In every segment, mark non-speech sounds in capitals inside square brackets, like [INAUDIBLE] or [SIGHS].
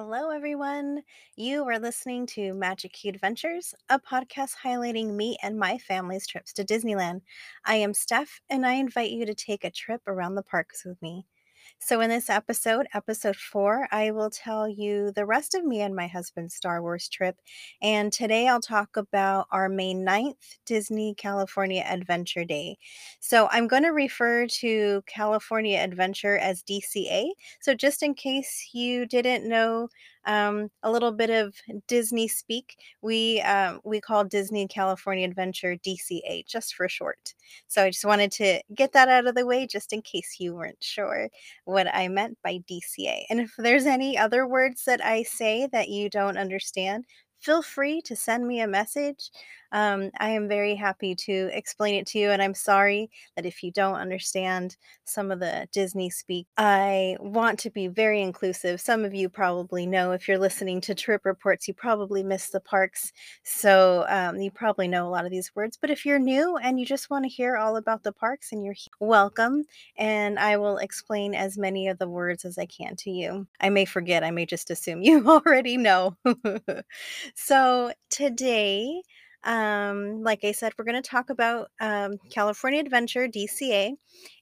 Hello, everyone. You are listening to Magic Key Adventures, a podcast highlighting me and my family's trips to Disneyland. I am Steph, and I invite you to take a trip around the parks with me. So, in this episode, episode four, I will tell you the rest of me and my husband's Star Wars trip. And today I'll talk about our May 9th Disney California Adventure Day. So, I'm going to refer to California Adventure as DCA. So, just in case you didn't know, um, a little bit of Disney speak. We um, we call Disney California Adventure DCA just for short. So I just wanted to get that out of the way just in case you weren't sure what I meant by DCA. And if there's any other words that I say that you don't understand, feel free to send me a message. Um, I am very happy to explain it to you, and I'm sorry that if you don't understand some of the Disney speak, I want to be very inclusive. Some of you probably know if you're listening to trip reports, you probably miss the parks, so um, you probably know a lot of these words. But if you're new and you just want to hear all about the parks, and you're welcome, and I will explain as many of the words as I can to you. I may forget, I may just assume [LAUGHS] you already know. [LAUGHS] so today, um, like I said, we're going to talk about um, California Adventure DCA,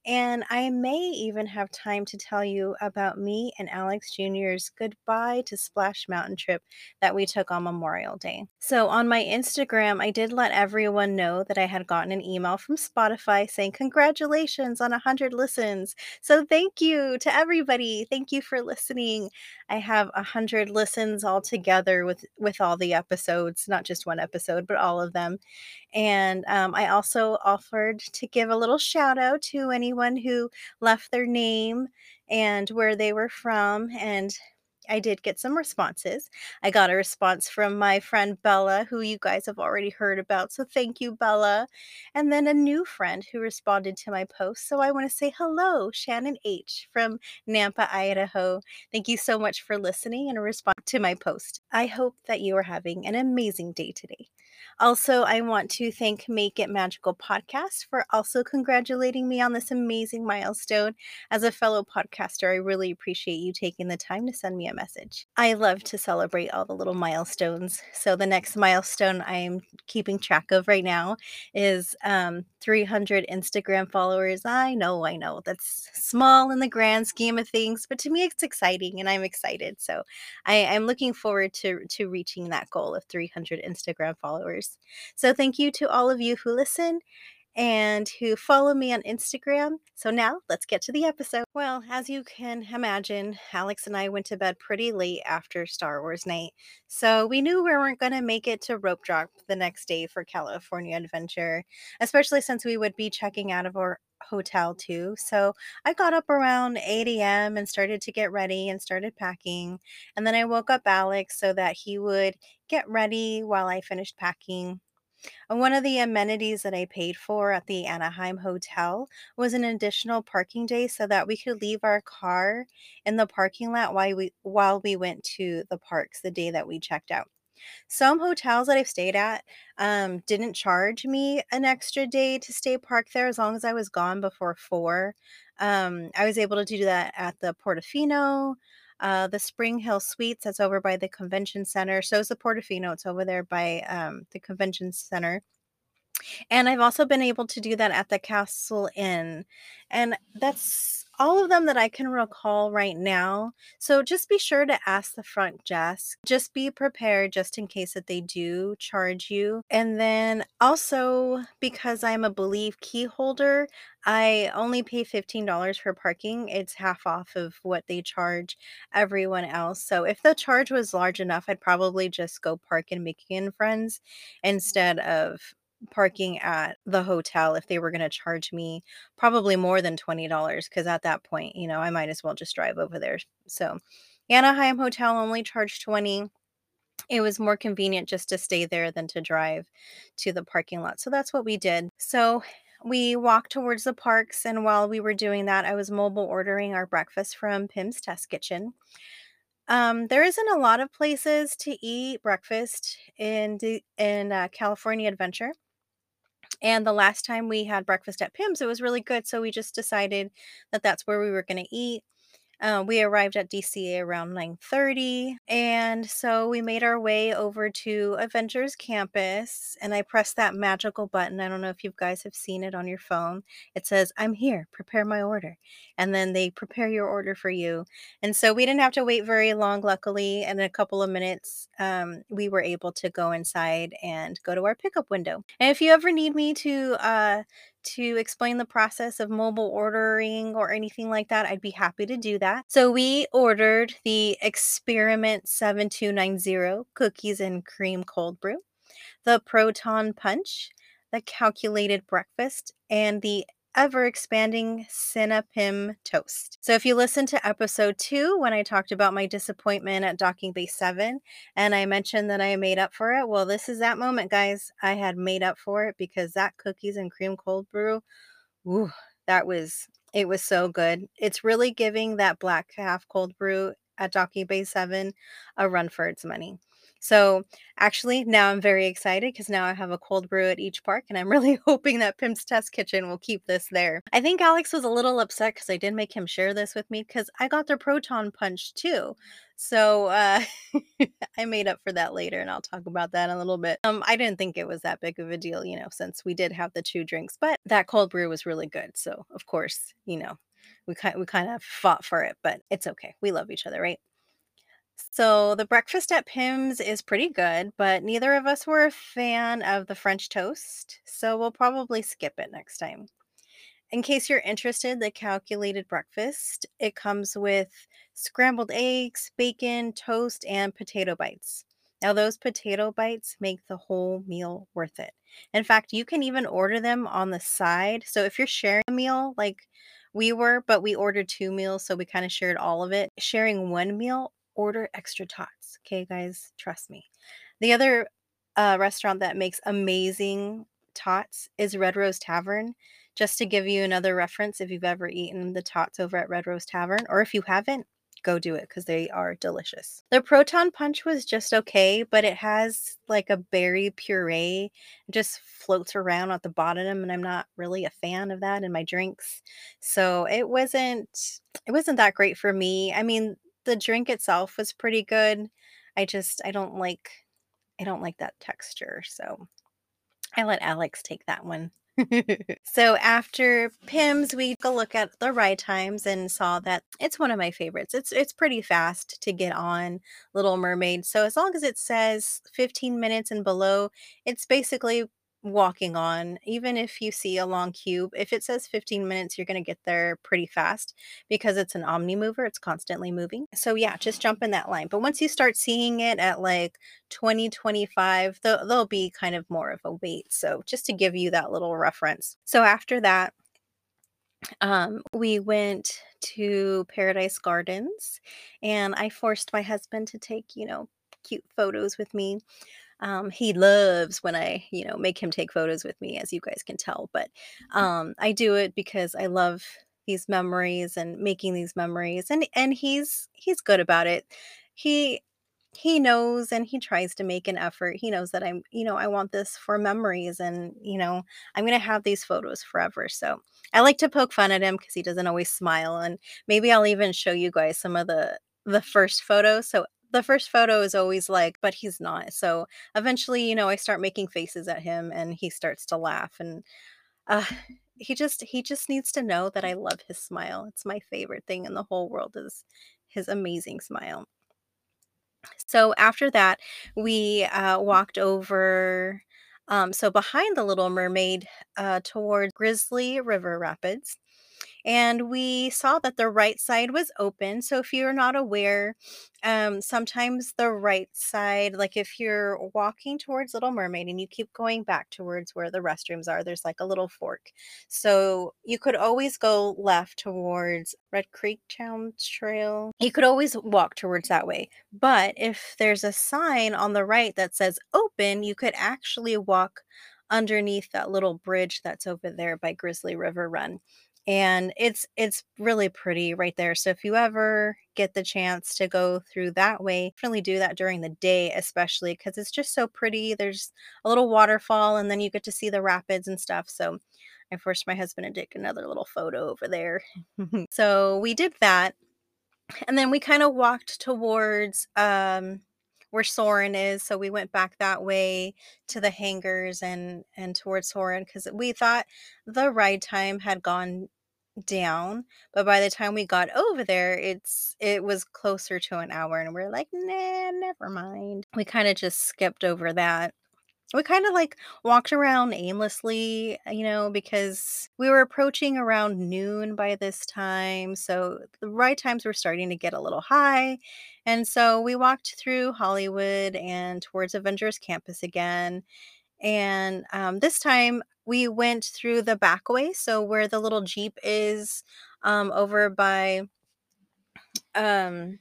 and I may even have time to tell you about me and Alex Jr.'s goodbye to Splash Mountain trip that we took on Memorial Day. So, on my Instagram, I did let everyone know that I had gotten an email from Spotify saying, Congratulations on 100 listens. So, thank you to everybody. Thank you for listening. I have 100 listens all together with, with all the episodes, not just one episode, but all of them. And um, I also offered to give a little shout out to anyone who left their name and where they were from. And I did get some responses. I got a response from my friend Bella, who you guys have already heard about. So thank you, Bella. And then a new friend who responded to my post. So I want to say hello, Shannon H. from Nampa, Idaho. Thank you so much for listening and respond to my post. I hope that you are having an amazing day today. Also, I want to thank Make It Magical podcast for also congratulating me on this amazing milestone. As a fellow podcaster, I really appreciate you taking the time to send me a message. I love to celebrate all the little milestones. So, the next milestone I'm keeping track of right now is um, 300 Instagram followers. I know, I know, that's small in the grand scheme of things, but to me, it's exciting and I'm excited. So, I, I'm looking forward to, to reaching that goal of 300 Instagram followers. So thank you to all of you who listen and who follow me on Instagram. So now let's get to the episode. Well, as you can imagine, Alex and I went to bed pretty late after Star Wars night. So we knew we weren't going to make it to rope drop the next day for California Adventure, especially since we would be checking out of our hotel too. So I got up around 8 a.m. and started to get ready and started packing. And then I woke up Alex so that he would get ready while I finished packing. And one of the amenities that I paid for at the Anaheim Hotel was an additional parking day so that we could leave our car in the parking lot while we while we went to the parks the day that we checked out. Some hotels that I've stayed at um, didn't charge me an extra day to stay parked there as long as I was gone before four. Um, I was able to do that at the Portofino, uh, the Spring Hill Suites, that's over by the convention center. So is the Portofino, it's over there by um, the convention center. And I've also been able to do that at the Castle Inn. And that's all of them that I can recall right now. So just be sure to ask the front desk. Just be prepared just in case that they do charge you. And then also because I'm a Believe key holder, I only pay $15 for parking. It's half off of what they charge everyone else. So if the charge was large enough, I'd probably just go park in Mickey and Friends instead of parking at the hotel if they were going to charge me probably more than $20 because at that point, you know, I might as well just drive over there. So, Anaheim Hotel only charged 20 it was more convenient just to stay there than to drive to the parking lot. So that's what we did. So we walked towards the parks, and while we were doing that, I was mobile ordering our breakfast from Pym's Test Kitchen. Um, there isn't a lot of places to eat breakfast in in uh, California Adventure. And the last time we had breakfast at Pym's, it was really good. So we just decided that that's where we were going to eat. Uh, we arrived at DCA around 9:30, and so we made our way over to Avengers Campus, and I pressed that magical button. I don't know if you guys have seen it on your phone. It says, "I'm here. Prepare my order." And then they prepare your order for you. And so we didn't have to wait very long, luckily. And in a couple of minutes, um, we were able to go inside and go to our pickup window. And if you ever need me to uh, to explain the process of mobile ordering or anything like that, I'd be happy to do that. So we ordered the Experiment 7290 cookies and cream cold brew, the Proton Punch, the Calculated Breakfast, and the ever expanding Cinnapim toast. So, if you listen to episode two, when I talked about my disappointment at Docking Bay 7, and I mentioned that I made up for it, well, this is that moment, guys. I had made up for it because that cookies and cream cold brew, ooh, that was, it was so good. It's really giving that Black Caf cold brew at Docking Bay 7 a run for its money. So actually, now I'm very excited because now I have a cold brew at each park, and I'm [LAUGHS] really hoping that Pym's Test Kitchen will keep this there. I think Alex was a little upset because I did make him share this with me because I got their proton punch too. So uh, [LAUGHS] I made up for that later, and I'll talk about that in a little bit. Um, I didn't think it was that big of a deal, you know, since we did have the two drinks, but that cold brew was really good. So of course, you know, we kind we kind of fought for it, but it's okay. We love each other, right? So the breakfast at Pym's is pretty good, but neither of us were a fan of the French toast, so we'll probably skip it next time. In case you're interested, the calculated breakfast, it comes with scrambled eggs, bacon, toast, and potato bites. Now, those potato bites make the whole meal worth it. In fact, you can even order them on the side. So if you're sharing a meal, like we were, but we ordered two meals, so we kind of shared all of it. Sharing one meal, order extra tots. Okay, guys, trust me. The other uh, restaurant that makes amazing tots is Red Rose Tavern. Just to give you another reference, if you've ever eaten the tots over at Red Rose Tavern, or if you haven't, go do it because they are delicious. The Proton Punch was just okay, but it has like a berry puree. It just floats around at the bottom, and I'm not really a fan of that in my drinks. So it wasn't it wasn't that great for me. I mean, the drink itself was pretty good. I just I don't like I don't like that texture. So I let Alex take that one. [LAUGHS] so after Pym's, we took a look at the ride times and saw that it's one of my favorites. It's it's pretty fast to get on Little Mermaid. So as long as it says 15 minutes and below, it's basically walking on. Even if you see a long cube, if it says 15 minutes, you're going to get there pretty fast because it's an omni mover, it's constantly moving. So, yeah, just jump in that line. But once you start seeing it at like 20, 25, there'll, there'll be kind of more of a wait. So, just to give you that little reference. So, after that, um, we went to Paradise Gardens and I forced my husband to take, you know, cute photos with me. Um, he loves when I, you know, make him take photos with me, as you guys can tell. But um, I do it because I love these memories and making these memories, and and he's he's good about it. He he knows and he tries to make an effort. He knows that I'm, you know, I want this for memories and, you know, I'm going to have these photos forever. So I like to poke fun at him because he doesn't always smile. And maybe I'll even show you guys some of the the first photos. So the first photo is always like, but he's not. So eventually, you know, I start making faces at him and he starts to laugh and uh he just he just needs to know that I love his smile. It's my favorite thing in the whole world is his amazing smile. So after that, we uh, walked over um, so behind the Little Mermaid uh, toward Grizzly River Rapids and we saw that the right side was open. So if you're not aware, um, sometimes the right side, like if you're walking towards Little Mermaid and you keep going back towards where the restrooms are, there's like a little fork. So you could always go left towards Red Creek Town Trail. You could always walk towards that way. But if there's a sign on the right that says open, you could actually walk underneath that little bridge that's over there by Grizzly River Run and it's it's really pretty right there. So if you ever get the chance to go through that way definitely do that during the day especially because it's just so pretty. There's a little waterfall and then you get to see the rapids and stuff. So i forced my husband to take another little photo over there. [LAUGHS] So we did that And then we kinda walked towards, um, where Soarin' is, so we went back that way to the hangars and and towards Soarin' because we thought the ride time had gone down, but by the time we got over there, it's it was closer to an hour, and we're like, "Nah, never mind." We kinda just skipped over that. We kinda, like, walked around aimlessly, you know, because we were approaching around noon by this time, so the ride times were starting to get a little high, and so we walked through Hollywood and towards Avengers Campus again, and, um, this time we went through the back way, so where the little Jeep is, um, over by um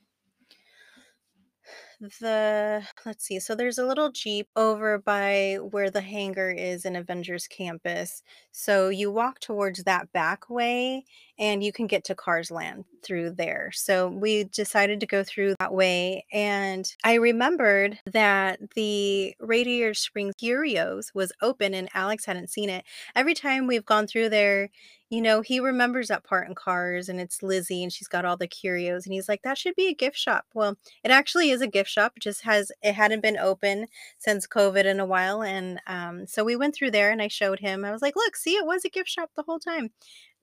the let's see, so there's a little Jeep over by where the hangar is in Avengers Campus, so you walk towards that back way, and you can get to Cars Land through there, so we decided to go through that way, and I remembered that the Radiator Springs Curios was open and Alex hadn't seen it. Every time we've gone through there, you know, he remembers that part in Cars, and it's Lizzie, and she's got all the curios, and he's like, "That should be a gift shop." Well, it actually is a gift shop, just has it hadn't been open since COVID in a while, and, um, so we went through there and I showed him, I was like, "Look, see, it was a gift shop the whole time."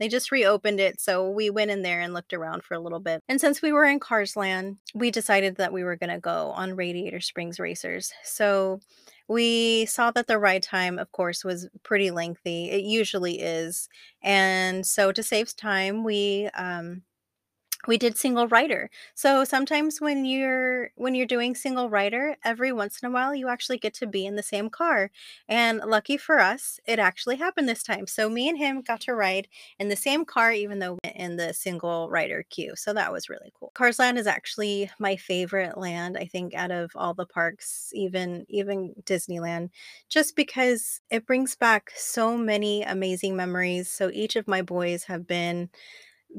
They just reopened it, so we went in there and looked around for a little bit, and since we were in Cars Land, we decided that we were gonna go on Radiator Springs Racers. So, we saw that the ride time, of course, was pretty lengthy, it usually is, and so to save time, we, um we did single rider. So sometimes when you're when you're doing single rider, every once in a while, you actually get to be in the same car, and lucky for us, it actually happened this time. So me and him got to ride in the same car even though in the single rider queue, so that was really cool. Cars Land is actually my favorite land, I think, out of all the parks, even even Disneyland, just because it brings back so many amazing memories. So each of my boys have been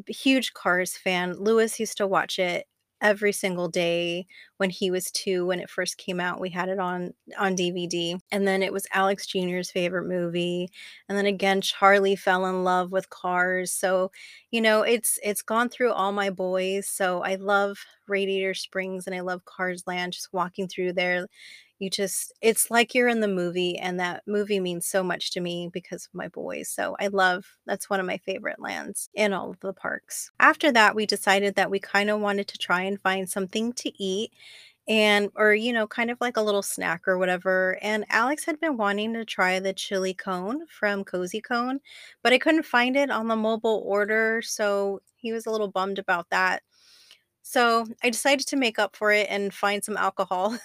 huge Cars fan. Lewis used to watch it every single day when he was 2 when it first came out, we had it on on DVD, and then it was Alex Jr.'s favorite movie, and then again, Charlie fell in love with Cars, so, you know, it's it's gone through all my boys, so I love Radiator Springs and I love Cars Land, just walking through there. You just it's like you're in the movie, and that movie means so much to me because of my boys, so I love that's one of my favorite lands in all of the parks. After that, we decided that we kinda wanted to try and find something to eat and or, you know, kind of like a little snack or whatever, and Alex had been wanting to try the chili cone from Cozy Cone, but I couldn't find it on the mobile order, so he was a little bummed about that. So, I decided to make up for it and find some alcohol.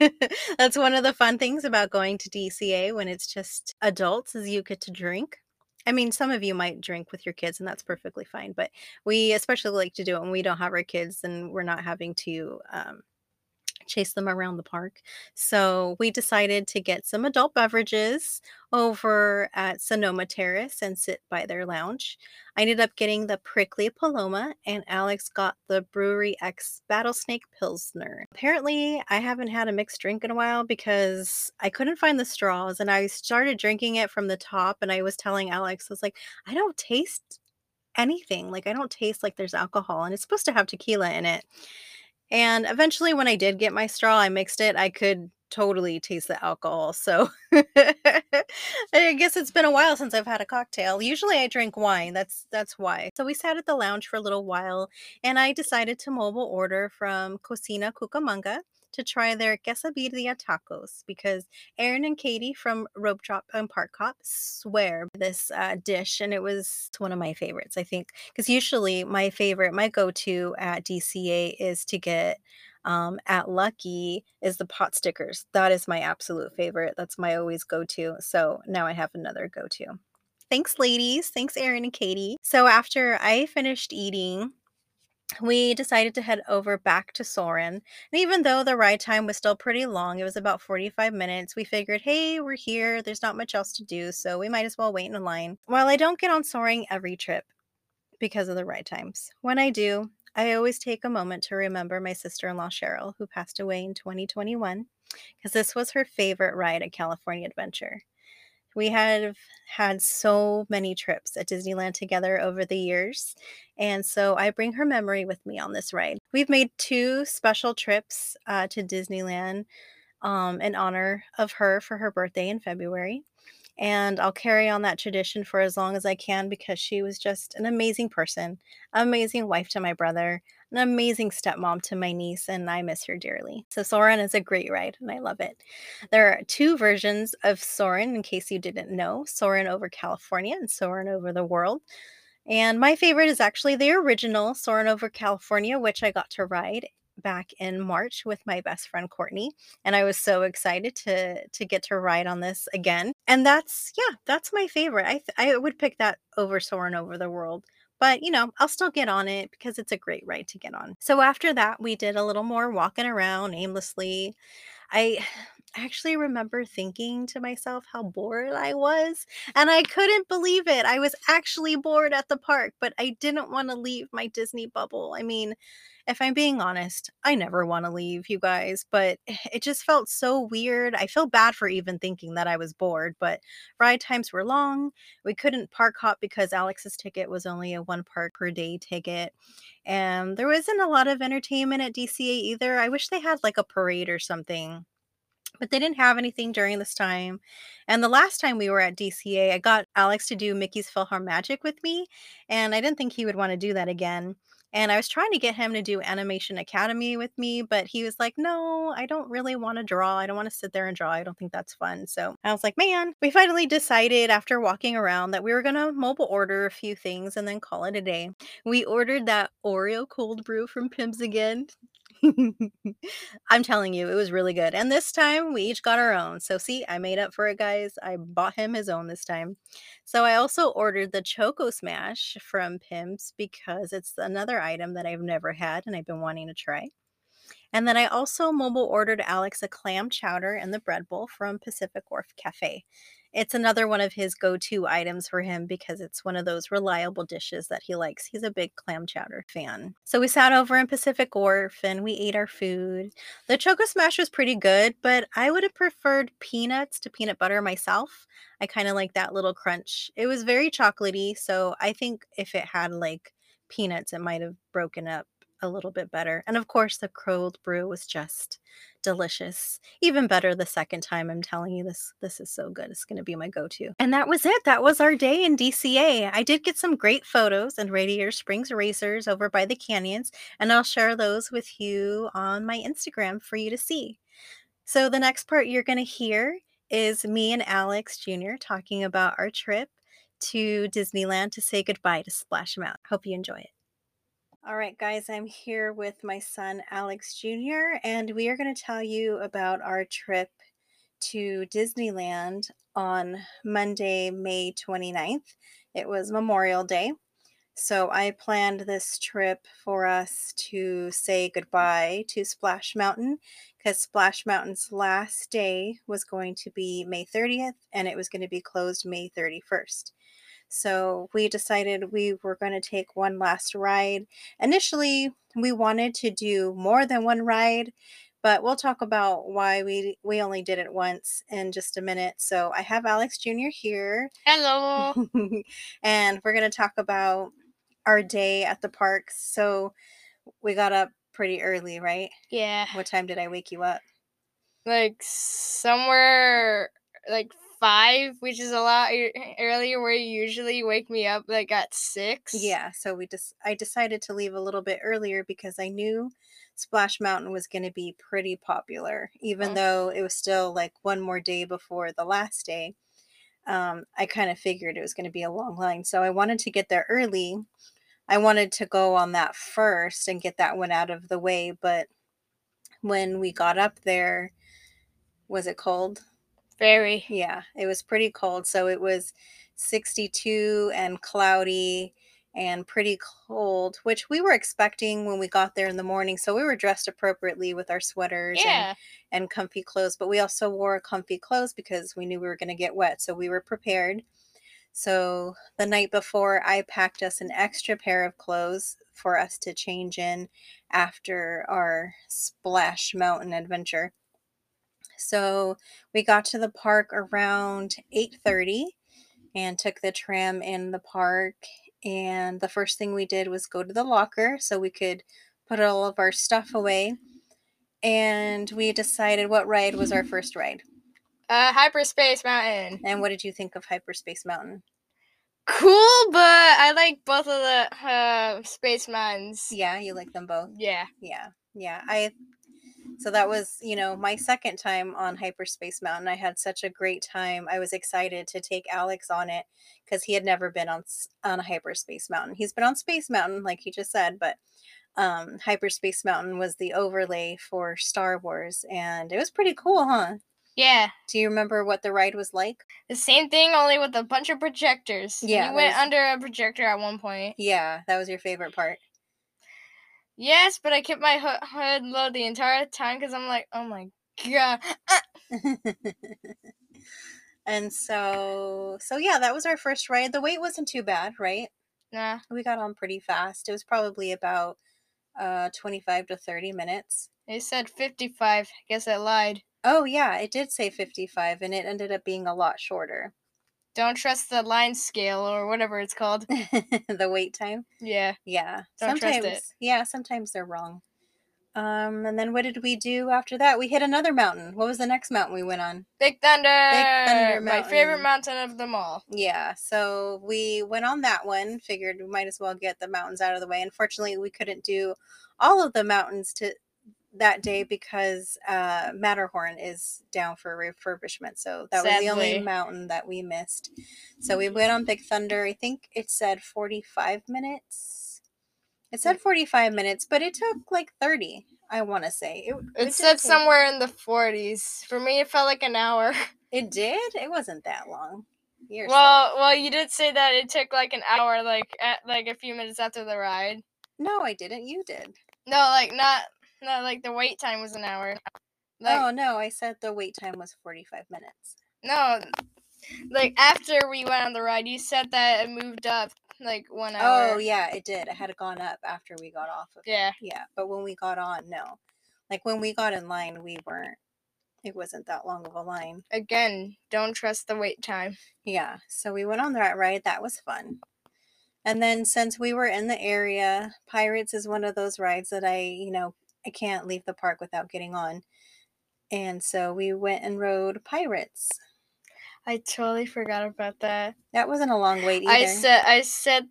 [LAUGHS] That's one of the fun things about going to DCA when it's just adults is you get to drink. I mean, some of you might drink with your kids, and that's perfectly fine, but we especially like to do it when we don't have our kids and we're not having to, um, chase them around the park. So, we decided to get some adult beverages over at Sonoma Terrace and sit by their lounge. I ended up getting the Prickly Paloma, and Alex got the Brewery X Rattlesnake Pilsner. Apparently, I haven't had a mixed drink in a while because I couldn't find the straws, and I started drinking it from the top, and I was telling Alex, I was like, "I don't taste anything, like, I don't taste like there's alcohol," and it's supposed to have tequila in it. And eventually, when I did get my straw, I mixed it, I could totally taste the alcohol, so [LAUGHS] I guess it's been a while since I've had a cocktail. Usually, I drink wine, that's that's why. So we sat at the lounge for a little while, and I decided to mobile order from Cocina Cucamonga to try their quesabirria tacos because Aaron and Katie from Rope Drop and Park Hop swear this, uh, dish, and it was one of my favorites, I think. Because usually my favorite my go-to at DCA is to get, um at Lucky, is the pot stickers. That is my absolute favorite, that's my always go-to, so now I have another go-to. Thanks, ladies. Thanks, Aaron and Katie. So after I finished eating, we decided to head over back to Soarin', and even though the ride time was still pretty long, it was about 45 minutes, we figured, "Hey, we're here, there's not much else to do, so we might as well wait in line." While I don't get on Soarin' every trip because of the ride times, when I do, I always take a moment to remember my sister-in-law, Cheryl, who passed away in 2021, because this was her favorite ride at California Adventure. We have had so many trips at Disneyland together over the years, and so I bring her memory with me on this ride. We've made two special trips uh, to Disneyland um, in honor of her for her birthday in February. And I'll carry on that tradition for as long as I can because she was just an amazing person, amazing wife to my brother, an amazing stepmom to my niece, and I miss her dearly. So, Soarin' is a great ride, and I love it. There are two versions of Soarin', in case you didn't know Soarin' over California and Soarin' over the world. And my favorite is actually the original Soarin' over California, which I got to ride back in March with my best friend Courtney and I was so excited to to get to ride on this again. And that's yeah, that's my favorite. I th- I would pick that over Soarin' over the world. But, you know, I'll still get on it because it's a great ride to get on. So after that, we did a little more walking around aimlessly. I actually remember thinking to myself how bored I was, and I couldn't believe it. I was actually bored at the park, but I didn't want to leave my Disney bubble. I mean, if I'm being honest, I never want to leave, you guys, but eh, it just felt so weird. I feel bad for even thinking that I was bored, but ride times were long. We couldn't park hop because Alex's ticket was only a one park per day ticket. And there wasn't a lot of entertainment at DCA either. I wish they had like a parade or something but they didn't have anything during this time. And the last time we were at DCA, I got Alex to do Mickey's PhilharMagic with me, and I didn't think he would want to do that again. And I was trying to get him to do Animation Academy with me, but he was like, No, I don't really want to draw. I don't want to sit there and draw. I don't think that's fun. So I was like, Man, we finally decided after walking around that we were going to mobile order a few things and then call it a day. We ordered that Oreo cold brew from Pym's again. [LAUGHS] I'm telling you, it was really good. And this time we each got our own. So, see, I made up for it, guys. I bought him his own this time. So, I also ordered the Choco Smash from Pym's because it's another item that I've never had and I've been wanting to try. And then I also mobile ordered Alex a clam chowder and the bread bowl from Pacific Wharf Cafe. It's another one of his go to items for him because it's one of those reliable dishes that he likes. He's a big clam chowder fan. So we sat over in Pacific Wharf and we ate our food. The Choco Smash was pretty good, but I would have preferred peanuts to peanut butter myself. I kind of like that little crunch. It was very chocolatey, so I think if it had like peanuts, it might have broken up a little bit better. And of course, the cold brew was just delicious. Even better the second time. I'm telling you this this is so good. It's going to be my go-to. And that was it. That was our day in DCA. I did get some great photos and Radiator Springs racers over by the canyons, and I'll share those with you on my Instagram for you to see. So the next part you're going to hear is me and Alex Jr. talking about our trip to Disneyland to say goodbye to Splash Mountain. Hope you enjoy it. All right, guys, I'm here with my son Alex Jr., and we are going to tell you about our trip to Disneyland on Monday, May 29th. It was Memorial Day. So I planned this trip for us to say goodbye to Splash Mountain because Splash Mountain's last day was going to be May 30th and it was going to be closed May 31st. So we decided we were going to take one last ride. Initially, we wanted to do more than one ride, but we'll talk about why we we only did it once in just a minute. So I have Alex Jr. here. Hello. [LAUGHS] and we're going to talk about our day at the parks. So we got up pretty early, right? Yeah. What time did I wake you up? Like somewhere like five, which is a lot earlier where you usually wake me up like at six. Yeah, so we just I decided to leave a little bit earlier because I knew Splash Mountain was going to be pretty popular, even oh. though it was still like one more day before the last day. Um, I kind of figured it was going to be a long line, so I wanted to get there early. I wanted to go on that first and get that one out of the way, but when we got up there, was it cold? Very. Yeah, it was pretty cold. So it was 62 and cloudy and pretty cold, which we were expecting when we got there in the morning. So we were dressed appropriately with our sweaters yeah. and, and comfy clothes, but we also wore comfy clothes because we knew we were going to get wet. So we were prepared. So the night before, I packed us an extra pair of clothes for us to change in after our Splash Mountain adventure. So we got to the park around 8:30 and took the tram in the park and the first thing we did was go to the locker so we could put all of our stuff away. And we decided what ride was our first ride. Uh, Hyperspace Mountain. And what did you think of Hyperspace Mountain? Cool, but I like both of the uh, Space Mountains. Yeah, you like them both. Yeah. Yeah. Yeah. I so that was, you know, my second time on Hyperspace Mountain. I had such a great time. I was excited to take Alex on it because he had never been on on a Hyperspace Mountain. He's been on Space Mountain, like he just said, but um, Hyperspace Mountain was the overlay for Star Wars, and it was pretty cool, huh? Yeah. Do you remember what the ride was like? The same thing, only with a bunch of projectors. Yeah, You went there's- under a projector at one point. Yeah, that was your favorite part. Yes, but I kept my hood, low the entire time because I'm like, oh my god. [LAUGHS] and so, so yeah, that was our first ride. The wait wasn't too bad, right? Nah. We got on pretty fast. It was probably about uh 25 to 30 minutes. It said 55. I Guess I lied. Oh yeah, it did say 55 and it ended up being a lot shorter. Don't trust the line scale or whatever it's called. [LAUGHS] the wait time. Yeah. Yeah. Don't trust sometimes it. yeah, sometimes they're wrong. Um and then what did we do after that? We hit another mountain. What was the next mountain we went on? Big Thunder. Thunder My favorite Mountain. mountain of them all. Yeah, so we went on that one, figured we might as well get the mountains out of the way. Unfortunately, we couldn't do all of the mountains to that day because uh, Matterhorn is down for refurbishment. So that was the only mountain that we missed. So we went on Big Thunder. I think it said 45 minutes. It said 45 minutes, but it took like 30, I want to say. It, It did said somewhere in the 40s. For me, it felt like an hour. [LAUGHS] It did? It wasn't that long. You're Well, well, you did say that it took like an hour, like at like a few minutes after the ride. No, I didn't. You did. No, like not, not like the wait time was an hour. Like oh no, I said the wait time was 45 minutes. no, like after we went on the ride, you said that it moved up like one hour. Oh yeah, it did. It had gone up after we got off of it. Yeah. Yeah, but when we got on, no. Like when we got in line, we weren't. It wasn't that long of a line. Again, don't trust the wait time. Yeah, so we went on that ride. That was fun. And then since we were in the area, Pirates is one of those rides that I, you know, I can't leave the park without getting on. And so we went and rode Pirates. I totally forgot about that. That wasn't a long wait either. I said, I said,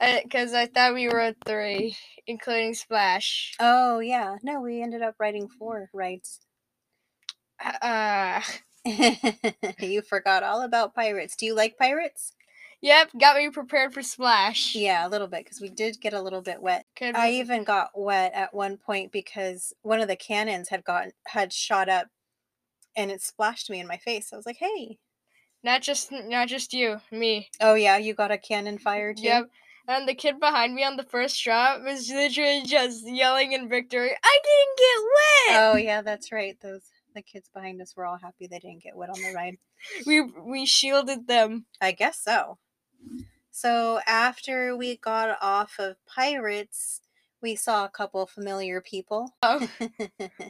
because I thought we rode three, including Splash. oh yeah, no, we ended up riding four rides. Uh, [LAUGHS] you forgot all about pirates. Do you like pirates? yep, got me prepared for Splash. Yeah, a little bit because we did get a little bit wet. Could I we- even got wet at one point because one of the cannons had gotten had shot up and it splashed me in my face. I was like, "Hey." not just not just you, me. Oh yeah, you got a cannon fire too? Yep. And the kid behind me on the first drop was literally just yelling in victory. I didn't get wet. Oh yeah, that's right. Those the kids behind us were all happy they didn't get wet on the ride. [LAUGHS] we we shielded them. I guess so. So after we got off of pirates, we saw a couple familiar people. Oh.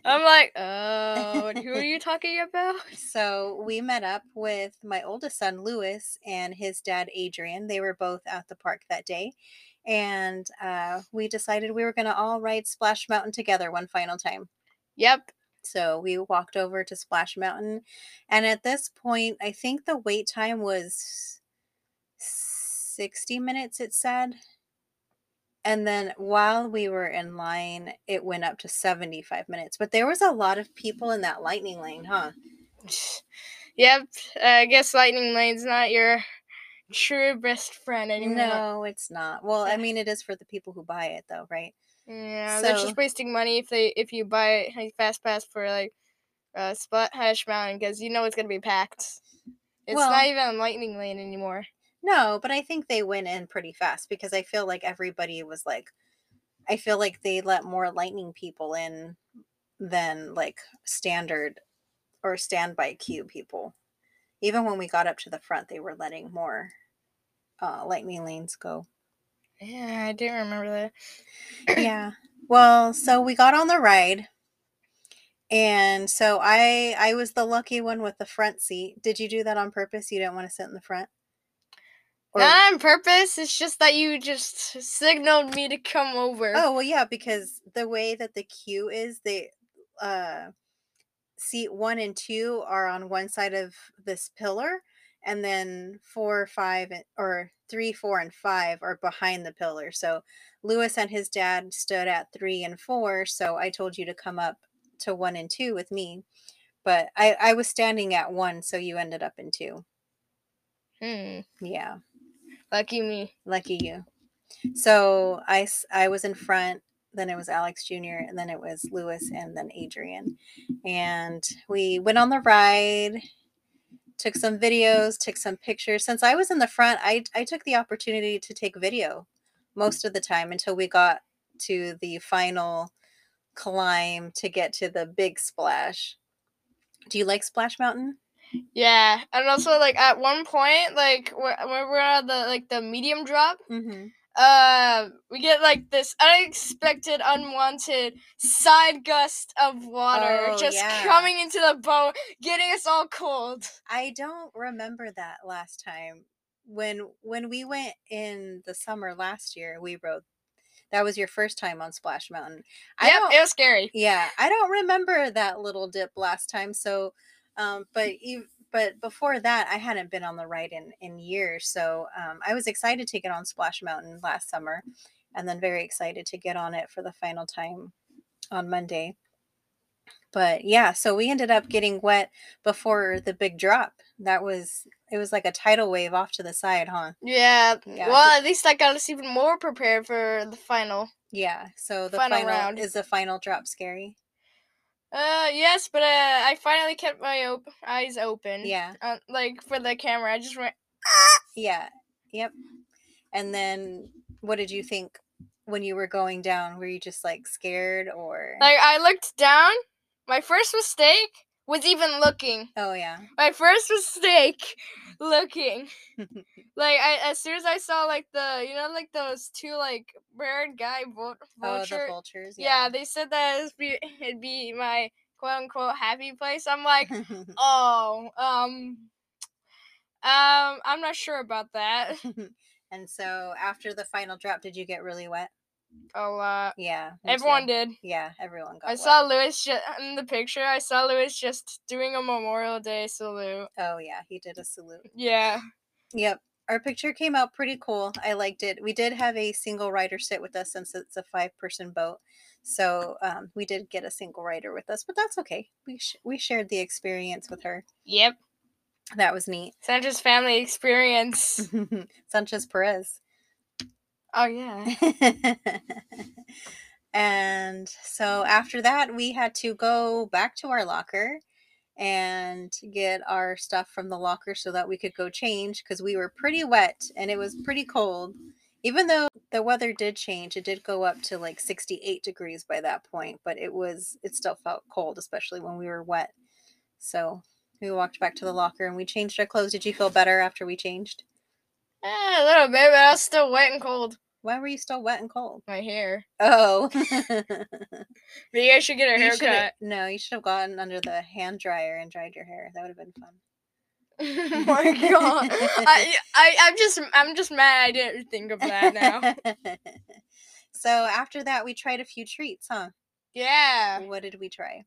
I'm [LAUGHS] like, oh, who are you talking about? [LAUGHS] So we met up with my oldest son, Lewis, and his dad, Adrian. They were both at the park that day. And uh, we decided we were going to all ride Splash Mountain together one final time. Yep. So we walked over to Splash Mountain. And at this point, I think the wait time was 60 minutes, it said. And then while we were in line, it went up to 75 minutes. But there was a lot of people in that lightning lane, huh? [SIGHS] Yep. Uh, I guess Lightning Lane's not your true best friend anymore. No, it's not. Well, I mean, it is for the people who buy it, though, right? Yeah, they're just wasting money if they if you buy it fast pass for like uh Splash Mountain because you know it's gonna be packed. It's Well- not even a Lightning Lane anymore. No, but I think they went in pretty fast because I feel like everybody was like, I feel like they let more lightning people in than like standard or standby queue people. Even when we got up to the front, they were letting more uh, lightning lanes go. Yeah, I do remember that. yeah. Well, so we got on the ride And so I I was the lucky one with the front seat. Did you do that on purpose? You didn't want to sit in the front? Or- Not on purpose. It's just that you just signaled me to come over. Oh well, yeah, because the way that the queue is, they uh, seat one and two are on one side of this pillar, and then four, five, or three, four, and five are behind the pillar. So Lewis and his dad stood at three and four. So I told you to come up to one and two with me, but I I was standing at one, so you ended up in two. Hmm. Yeah. Lucky me. Lucky you. So I, I was in front, then it was Alex Jr., and then it was Lewis, and then Adrian. And we went on the ride, took some videos, took some pictures. Since I was in the front, I, I took the opportunity to take video most of the time until we got to the final climb to get to the big splash. Do you like Splash Mountain? Yeah, and also like at one point, like when we're at the like the medium drop, Mm-hmm. uh, we get like this unexpected, unwanted side gust of water Oh, just yeah. coming into the boat, getting us all cold. I don't remember that last time. When when we went in the summer last year, we rode. That was your first time on Splash Mountain. I yep, it was scary. yeah, I don't remember that little dip last time. So, um, but you, but before that, I hadn't been on the ride in in years. So, um, I was excited to get on Splash Mountain last summer, and then very excited to get on it for the final time on Monday. But yeah, so we ended up getting wet before the big drop. That was it was like a tidal wave off to the side, huh? Yeah. Yeah. Well, at least I got us even more prepared for the final. Yeah. So the Final final, round. is the final drop scary. Uh, yes, but uh, I finally kept my op- eyes open. Yeah. Uh, like for the camera, I just went. Yeah. Yep. And then what did you think when you were going down? Were you just like scared or Like I looked down. My first mistake was even looking. Oh yeah. My first mistake, [LAUGHS] looking. Like I, as soon as I saw like the, you know, like those two like bird guy vul- Oh, the vultures. yeah. Yeah. they said that it'd be, [LAUGHS] it'd be my quote unquote happy place. I'm like, [LAUGHS] oh, um, um, I'm not sure about that. and so after the final drop, did you get really wet? A lot. Yeah. Everyone too. did. Yeah, everyone got I saw Lewis ju- in the picture. I saw Lewis just doing a Memorial Day salute. Oh yeah, he did a salute. Yeah. Yep. Our picture came out pretty cool. I liked it. We did have a single rider sit with us since it's a five person boat. So um, we did get a single rider with us, but that's okay. We sh- we shared the experience with her. Yep. That was neat. Sanchez family experience. [LAUGHS] Sanchez Perez. Oh yeah. [LAUGHS] and so after that, we had to go back to our locker and get our stuff from the locker so that we could go change because we were pretty wet and it was pretty cold. Even though the weather did change, it did go up to like 68 degrees by that point, but it was, it still felt cold, especially when we were wet. So we walked back to the locker and we changed our clothes. Did you feel better after we changed? Eh, a little bit, but I was still wet and cold. Why were you still wet and cold? My hair. Oh. [LAUGHS] Maybe I should get a You haircut. No, you should have gotten under the hand dryer and dried your hair. That would have been fun. oh [LAUGHS] my god. I, [LAUGHS] I, I'm just, I'm just mad I didn't think of that now. so after that, we tried a few treats, huh? Yeah. What did we try?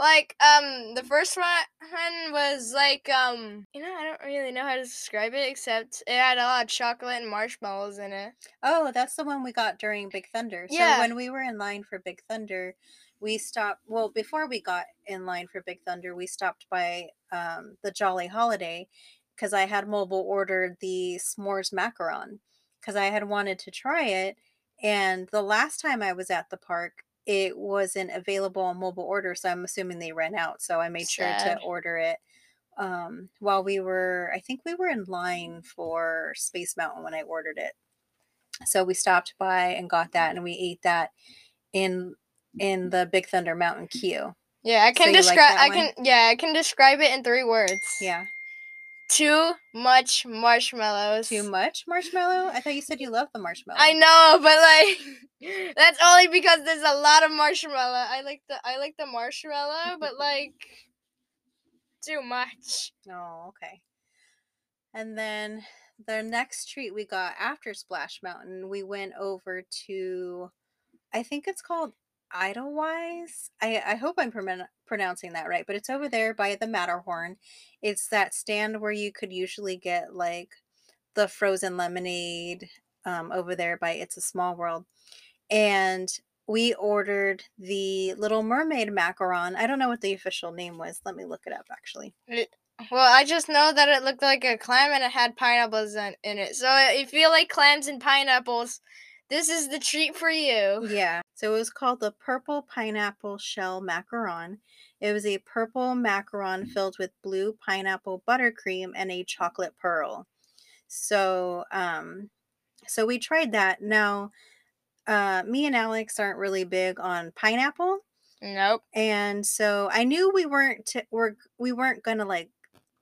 Like, um, the first one was like, um, you know, I don't really know how to describe it except it had a lot of chocolate and marshmallows in it. Oh, that's the one we got during Big Thunder. Yeah. So when we were in line for Big Thunder, we stopped. Well, before we got in line for Big Thunder, we stopped by um, the Jolly Holiday because I had mobile ordered the s'mores macaron because I had wanted to try it. And the last time I was at the park, it wasn't available on mobile order. So I'm assuming they ran out. So I made sure to order it um, while we were, I think we were in line for Space Mountain when I ordered it. So we stopped by and got that, and we ate that in in the Big Thunder Mountain queue. Yeah, I can like describe. that I one? can. Yeah, I can describe it in three words. Yeah. Too much marshmallows. Too much marshmallow? I thought you said you love the marshmallow. I know, but like [LAUGHS] that's only because there's a lot of marshmallow. I like the I like the marshmallow, [LAUGHS] but like too much. Oh, okay. And then the next treat we got after Splash Mountain, we went over to, I think it's called Idlewise. I, I hope I'm pronouncing that right, but it's over there by the Matterhorn. It's that stand where you could usually get like the frozen lemonade um, over there by It's a Small World. And we ordered the Little Mermaid macaron. I don't know what the official name was. Let me look it up actually. Well, I just know that it looked like a clam and it had pineapples in, in it. So if you like clams and pineapples, this is the treat for you. Yeah. So it was called the Purple Pineapple Shell Macaron. It was a purple macaron filled with blue pineapple buttercream and a chocolate pearl. So, um, so we tried that. Now, uh, me and Alex aren't really big on pineapple, Nope. and so I knew we weren't t- we're, we weren't gonna like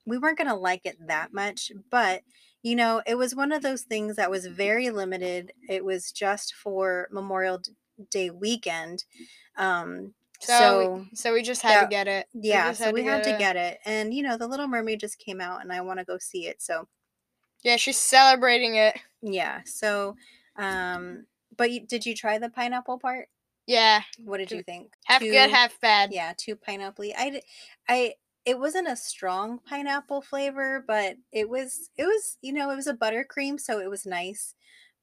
we weren't gonna like it that much. But you know, it was one of those things that was very limited. It was just for Memorial Day weekend. Um, So, so we, so we just had yeah, to get it. We yeah, so we had to get it. And you know, The Little Mermaid just came out and I want to go see it. So, Yeah, she's celebrating it. yeah. So, um but you, did you try the pineapple part? Yeah, What did Two- you think? half Too- good, half bad. Yeah, too pineapple I I it wasn't a strong pineapple flavor, but it was it was, you know, it was a buttercream, so it was nice.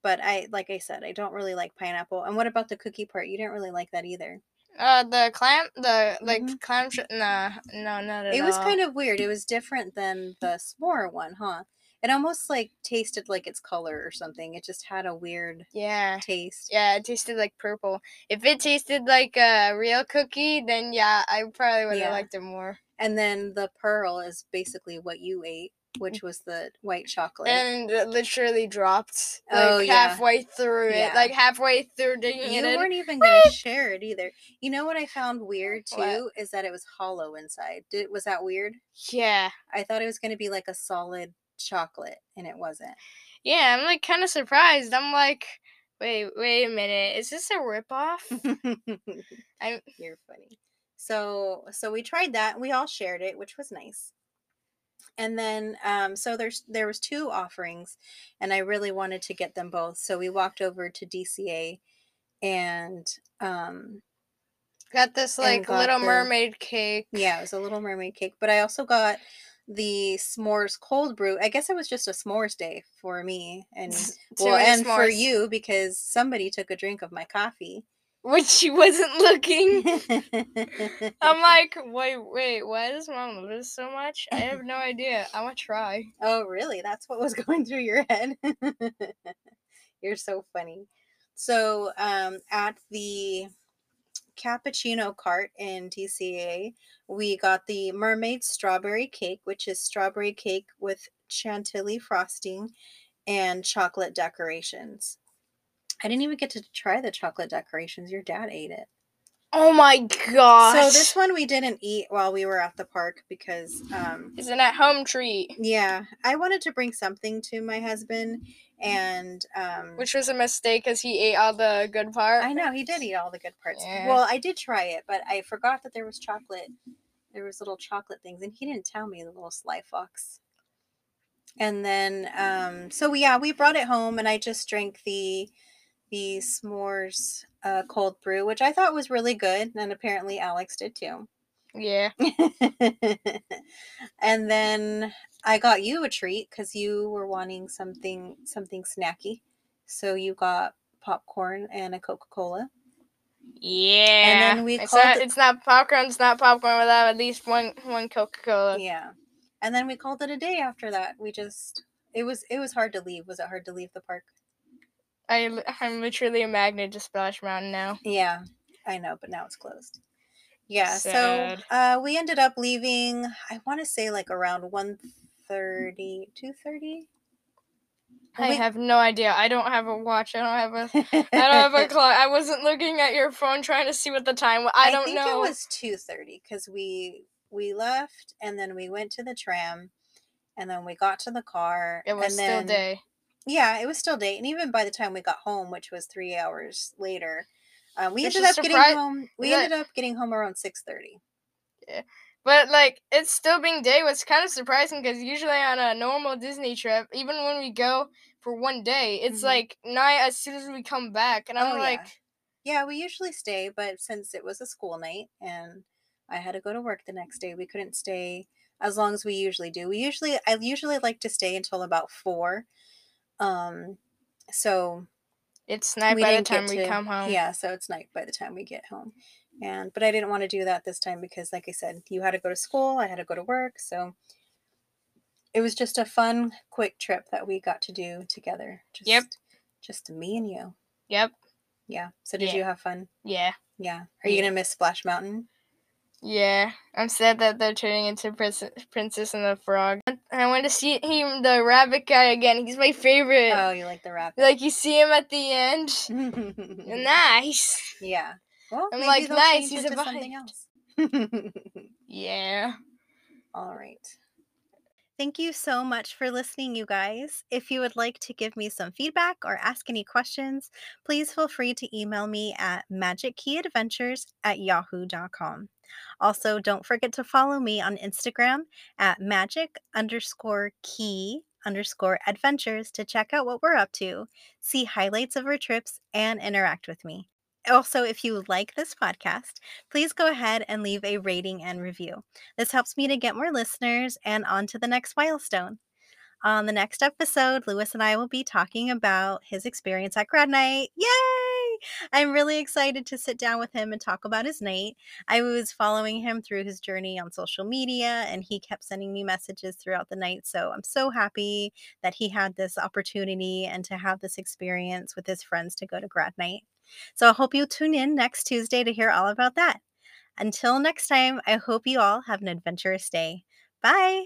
But I like I said, I don't really like pineapple. And what about the cookie part? You didn't really like that either. Uh, the clam, the like Mhm. clam. Sh- nah, no, not at It was all. kind of weird. It [LAUGHS] was different than the s'more one, huh? It almost like tasted like its color or something. It just had a weird yeah. taste. Yeah, it tasted like purple. If it tasted like a real cookie, then yeah, I probably would have Yeah. liked it more. And then the pearl is basically what you ate, mm. which was the white chocolate. And it literally dropped oh, like Oh, yeah. halfway through Yeah. it, like halfway through digging you it weren't even gonna [LAUGHS] share it either. You know what I found weird too What? is that it was hollow inside. Did was that weird? Yeah, I thought it was gonna be like a solid chocolate, and it wasn't. yeah. I'm like kind of surprised. I'm like, wait, wait a minute. Is this a ripoff? [LAUGHS] I'm- You're funny. So so we tried that and we all shared it, which was nice. And then um so there's there was two offerings and I really wanted to get them both. So we walked over to DCA and um Got this like got Little the- Mermaid cake. yeah, it was a little mermaid cake, but I also got the s'mores cold brew. I guess it was just a s'mores day for me and [LAUGHS] well and for you because somebody took a drink of my coffee. Which she wasn't [LAUGHS] looking. [LAUGHS] I'm like, wait, wait, why does mom love this so much? I have no [LAUGHS] idea. I want to try. Oh, really? That's what was going through your head. You're so funny. So, um, at the cappuccino cart in DCA, we got the mermaid strawberry cake, which is strawberry cake with chantilly frosting and chocolate decorations. I didn't even get to try the chocolate decorations. Your dad ate it. Oh my gosh. So this one we didn't eat while we were at the park because um is an at home treat, yeah, I wanted to bring something to my husband and um which was a mistake because he ate all the good part. I know he did eat all the good parts. Yeah. Well, I did try it, but I forgot that there was chocolate. There was little chocolate things, and he didn't tell me the little sly fox. And then, um, so yeah, we brought it home, and I just drank the the s'mores uh, cold brew, which I thought was really good, and apparently Alex did too. Yeah. [LAUGHS] and then I got you a treat because you were wanting something something snacky, so you got popcorn and a Coca Cola. Yeah. And then we it's called not, it- it's not popcorn. It's not popcorn without at least one one Coca Cola. Yeah. And then we called it a day after that. We just it was it was hard to leave. Was it hard to leave the park? I I'm literally a magnet to Splash Mountain now. Yeah, I know, but now it's closed. Yeah, Sad. so uh we ended up leaving I want to say like around 1:30, 2:30. I have no idea. I don't have a watch. I don't have a. [LAUGHS] I don't have a clock. I wasn't looking at your phone trying to see what the time was. I don't think know. it was 2:30 cuz we we left and then we went to the tram and then we got to the car. It was and still day. Yeah, it was still day, and even by the time we got home, which was three hours later, uh, we Which ended up getting home. We that- ended up getting home around six thirty. But like it's still being day was kind of surprising because usually on a normal Disney trip, even when we go for one day, it's Mhm. like night as soon as we come back, and I'm Oh, yeah. like, Yeah, we usually stay, but since it was a school night and I had to go to work the next day, we couldn't stay as long as we usually do. We usually I usually like to stay until about four. Um so it's night by the time we come home. Yeah, so it's night by the time we get home. And but I didn't want to do that this time because like I said, you had to go to school, I had to go to work, so it was just a fun quick trip that we got to do together. Just Yep. just me and you. Yep. Yeah. So did Yeah. you have fun? Yeah. Yeah. Are you going to miss Splash Mountain? Yeah. I'm sad that they're turning into Princess, Princess and the Frog. I want to see him, the rabbit guy again. He's my favorite. Oh, you like the rabbit. like you see him at the end. [LAUGHS] nice. yeah. Well, I'm like, nice, he's a something else. [LAUGHS] Yeah. All right. Thank you so much for listening, you guys. If you would like to give me some feedback or ask any questions, please feel free to email me at magickeyadventures at yahoo.com. Also, don't forget to follow me on Instagram at magic underscore key underscore adventures to check out what we're up to, see highlights of our trips, and interact with me. Also, if you like this podcast, please go ahead and leave a rating and review. This helps me to get more listeners and on to the next milestone. On the next episode, Lewis and I will be talking about his experience at grad night. Yay! I'm really excited to sit down with him and talk about his night. I was following him through his journey on social media and he kept sending me messages throughout the night. So I'm so happy that he had this opportunity and to have this experience with his friends to go to grad night. So I hope you tune in next Tuesday to hear all about that. Until next time, I hope you all have an adventurous day. Bye.